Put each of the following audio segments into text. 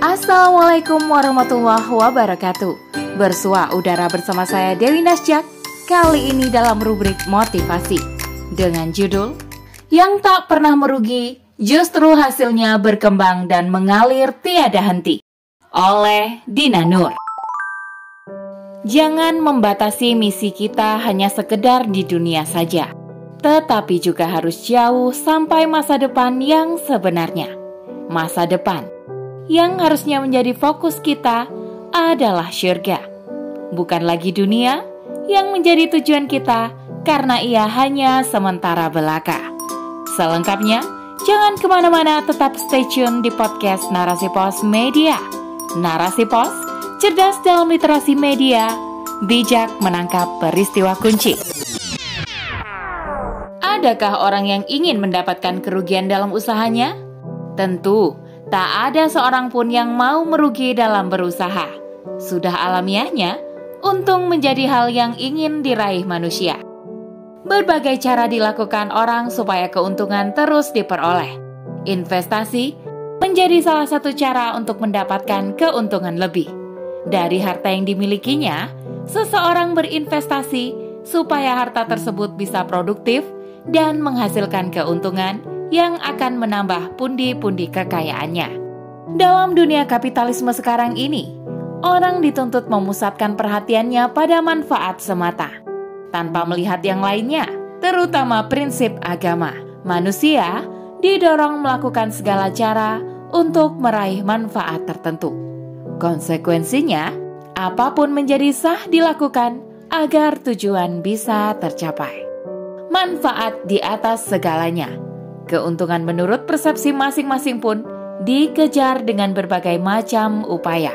Assalamualaikum warahmatullahi wabarakatuh. Bersua udara bersama saya Dewi Nasjak. Kali ini dalam rubrik motivasi dengan judul Yang tak pernah merugi justru hasilnya berkembang dan mengalir tiada henti oleh Dina Nur. Jangan membatasi misi kita hanya sekedar di dunia saja, tetapi juga harus jauh sampai masa depan yang sebenarnya. Masa depan yang harusnya menjadi fokus kita adalah syurga, bukan lagi dunia yang menjadi tujuan kita karena ia hanya sementara belaka. Selengkapnya, jangan ke mana-mana tetap stay tune di podcast Narasi Pos Media. Narasi Pos, cerdas dalam literasi media, bijak menangkap peristiwa kunci. Adakah orang yang ingin mendapatkan kerugian dalam usahanya? Tentu, Tak ada seorang pun yang mau merugi dalam berusaha. Sudah alamiahnya, untung menjadi hal yang ingin diraih manusia. Berbagai cara dilakukan orang supaya keuntungan terus diperoleh. Investasi menjadi salah satu cara untuk mendapatkan keuntungan lebih. Dari harta yang dimilikinya, seseorang berinvestasi supaya harta tersebut bisa produktif dan menghasilkan keuntungan yang akan menambah pundi-pundi kekayaannya. Dalam dunia kapitalisme sekarang ini, orang dituntut memusatkan perhatiannya pada manfaat semata, tanpa melihat yang lainnya, terutama prinsip agama. Manusia didorong melakukan segala cara untuk meraih manfaat tertentu. Konsekuensinya, apa pun menjadi sah dilakukan agar tujuan bisa tercapai. Manfaat di atas segalanya Keuntungan menurut persepsi masing-masing pun dikejar dengan berbagai macam upaya.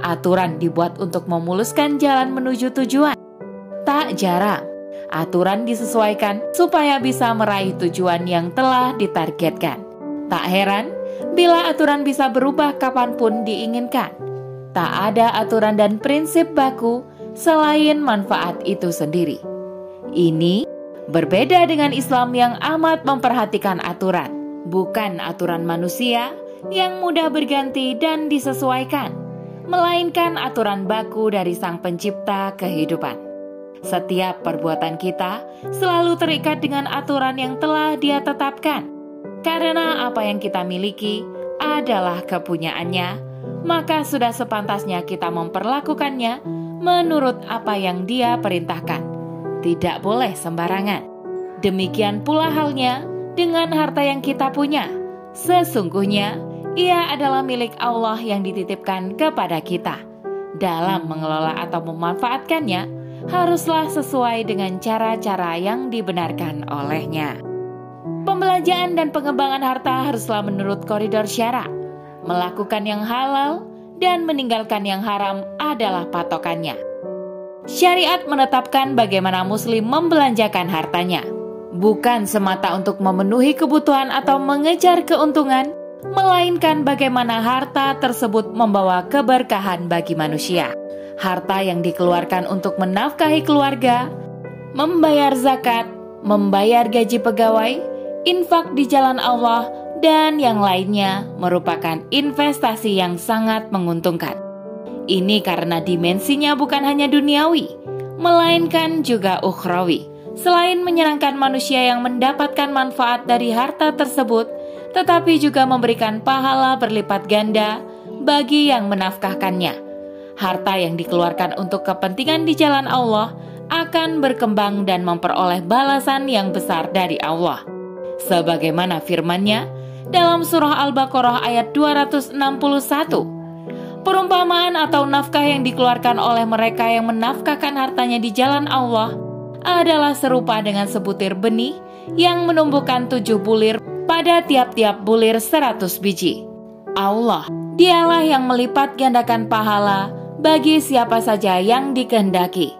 Aturan dibuat untuk memuluskan jalan menuju tujuan. Tak jarang, aturan disesuaikan supaya bisa meraih tujuan yang telah ditargetkan. Tak heran bila aturan bisa berubah kapan pun diinginkan. Tak ada aturan dan prinsip baku selain manfaat itu sendiri. Ini Berbeda dengan Islam yang amat memperhatikan aturan, bukan aturan manusia yang mudah berganti dan disesuaikan, melainkan aturan baku dari Sang Pencipta kehidupan. Setiap perbuatan kita selalu terikat dengan aturan yang telah Dia tetapkan, karena apa yang kita miliki adalah kepunyaannya, maka sudah sepantasnya kita memperlakukannya menurut apa yang Dia perintahkan tidak boleh sembarangan. Demikian pula halnya dengan harta yang kita punya. Sesungguhnya, ia adalah milik Allah yang dititipkan kepada kita. Dalam mengelola atau memanfaatkannya, haruslah sesuai dengan cara-cara yang dibenarkan olehnya. Pembelanjaan dan pengembangan harta haruslah menurut koridor syarak. Melakukan yang halal dan meninggalkan yang haram adalah patokannya. Syariat menetapkan bagaimana Muslim membelanjakan hartanya, bukan semata untuk memenuhi kebutuhan atau mengejar keuntungan, melainkan bagaimana harta tersebut membawa keberkahan bagi manusia. Harta yang dikeluarkan untuk menafkahi keluarga, membayar zakat, membayar gaji pegawai, infak di jalan Allah, dan yang lainnya merupakan investasi yang sangat menguntungkan. Ini karena dimensinya bukan hanya duniawi, melainkan juga ukhrawi. Selain menyenangkan manusia yang mendapatkan manfaat dari harta tersebut, tetapi juga memberikan pahala berlipat ganda bagi yang menafkahkannya. Harta yang dikeluarkan untuk kepentingan di jalan Allah akan berkembang dan memperoleh balasan yang besar dari Allah. Sebagaimana firman-Nya dalam surah Al-Baqarah ayat 261, Perumpamaan atau nafkah yang dikeluarkan oleh mereka yang menafkahkan hartanya di jalan Allah adalah serupa dengan sebutir benih yang menumbuhkan tujuh bulir pada tiap-tiap bulir seratus biji. Allah, dialah yang melipat gandakan pahala bagi siapa saja yang dikehendaki.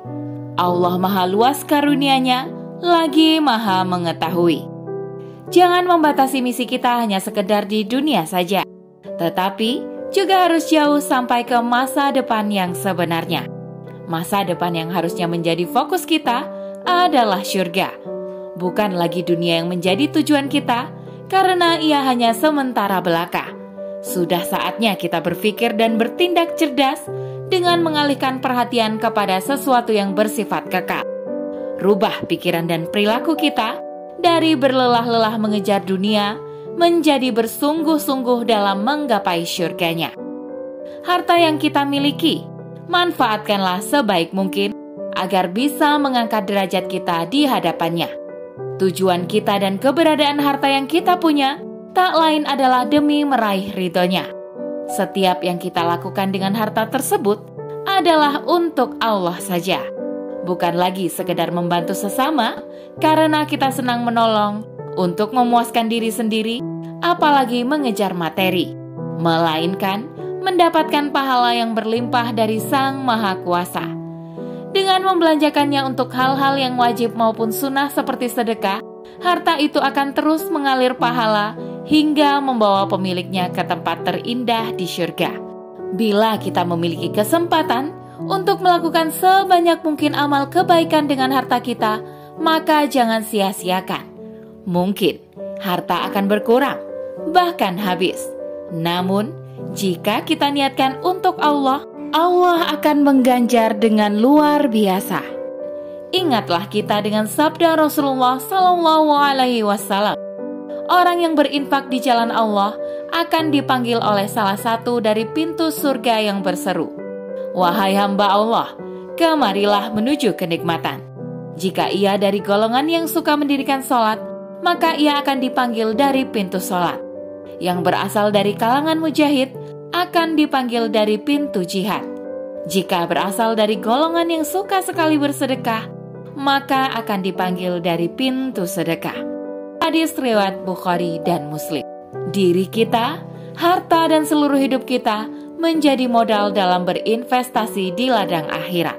Allah maha luas karunianya, lagi maha mengetahui. Jangan membatasi misi kita hanya sekedar di dunia saja, tetapi juga harus jauh sampai ke masa depan yang sebenarnya. Masa depan yang harusnya menjadi fokus kita adalah surga, bukan lagi dunia yang menjadi tujuan kita, karena ia hanya sementara belaka. Sudah saatnya kita berpikir dan bertindak cerdas dengan mengalihkan perhatian kepada sesuatu yang bersifat kekal. Rubah pikiran dan perilaku kita dari berlelah-lelah mengejar dunia menjadi bersungguh-sungguh dalam menggapai syurganya. Harta yang kita miliki, manfaatkanlah sebaik mungkin agar bisa mengangkat derajat kita di hadapannya. Tujuan kita dan keberadaan harta yang kita punya tak lain adalah demi meraih ridhonya. Setiap yang kita lakukan dengan harta tersebut adalah untuk Allah saja. Bukan lagi sekedar membantu sesama karena kita senang menolong untuk memuaskan diri sendiri, apalagi mengejar materi. Melainkan mendapatkan pahala yang berlimpah dari Sang Maha Kuasa. Dengan membelanjakannya untuk hal-hal yang wajib maupun sunnah seperti sedekah, harta itu akan terus mengalir pahala hingga membawa pemiliknya ke tempat terindah di syurga. Bila kita memiliki kesempatan untuk melakukan sebanyak mungkin amal kebaikan dengan harta kita, maka jangan sia-siakan. Mungkin harta akan berkurang, bahkan habis. Namun, jika kita niatkan untuk Allah, Allah akan mengganjar dengan luar biasa. Ingatlah kita dengan sabda Rasulullah Sallallahu Alaihi Wasallam orang yang berinfak di jalan Allah akan dipanggil oleh salah satu dari pintu surga yang berseru, "Wahai hamba Allah, kemarilah menuju kenikmatan." Jika ia dari golongan yang suka mendirikan sholat, maka ia akan dipanggil dari pintu sholat. Yang berasal dari kalangan mujahid akan dipanggil dari pintu jihad. Jika berasal dari golongan yang suka sekali bersedekah, maka akan dipanggil dari pintu sedekah. Hadis riwayat Bukhari dan Muslim. Diri kita, harta dan seluruh hidup kita menjadi modal dalam berinvestasi di ladang akhirat.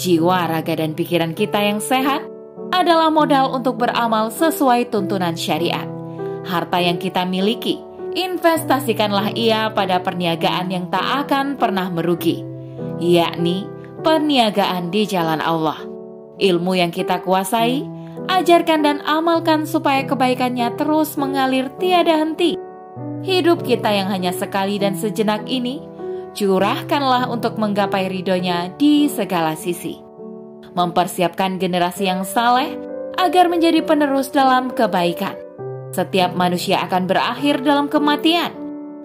Jiwa, raga, dan pikiran kita yang sehat adalah modal untuk beramal sesuai tuntunan syariat. Harta yang kita miliki, investasikanlah ia pada perniagaan yang tak akan pernah merugi, yakni perniagaan di jalan Allah. Ilmu yang kita kuasai, ajarkan dan amalkan supaya kebaikannya terus mengalir tiada henti. Hidup kita yang hanya sekali dan sejenak ini, curahkanlah untuk menggapai ridhonya di segala sisi. Mempersiapkan generasi yang saleh agar menjadi penerus dalam kebaikan. Setiap manusia akan berakhir dalam kematian,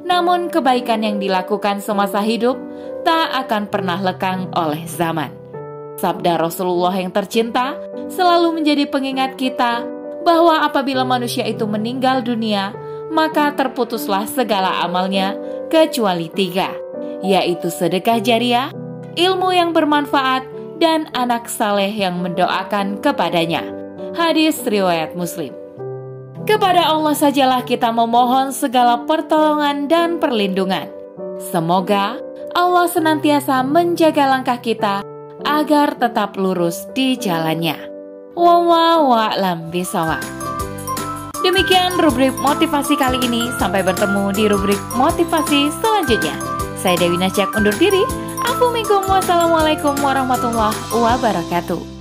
namun kebaikan yang dilakukan semasa hidup tak akan pernah lekang oleh zaman. Sabda Rasulullah yang tercinta selalu menjadi pengingat kita bahwa apabila manusia itu meninggal dunia, maka terputuslah segala amalnya kecuali tiga, yaitu sedekah jariah, ilmu yang bermanfaat, dan anak saleh yang mendoakan kepadanya. Hadis riwayat Muslim. Kepada Allah sajalah kita memohon segala pertolongan dan perlindungan. Semoga Allah senantiasa menjaga langkah kita agar tetap lurus di jalannya. Wallahu a'lam. Demikian rubrik motivasi kali ini. Sampai bertemu di rubrik motivasi selanjutnya. Saya Dewi Najak undur diri. Assalamualaikum warahmatullahi wabarakatuh.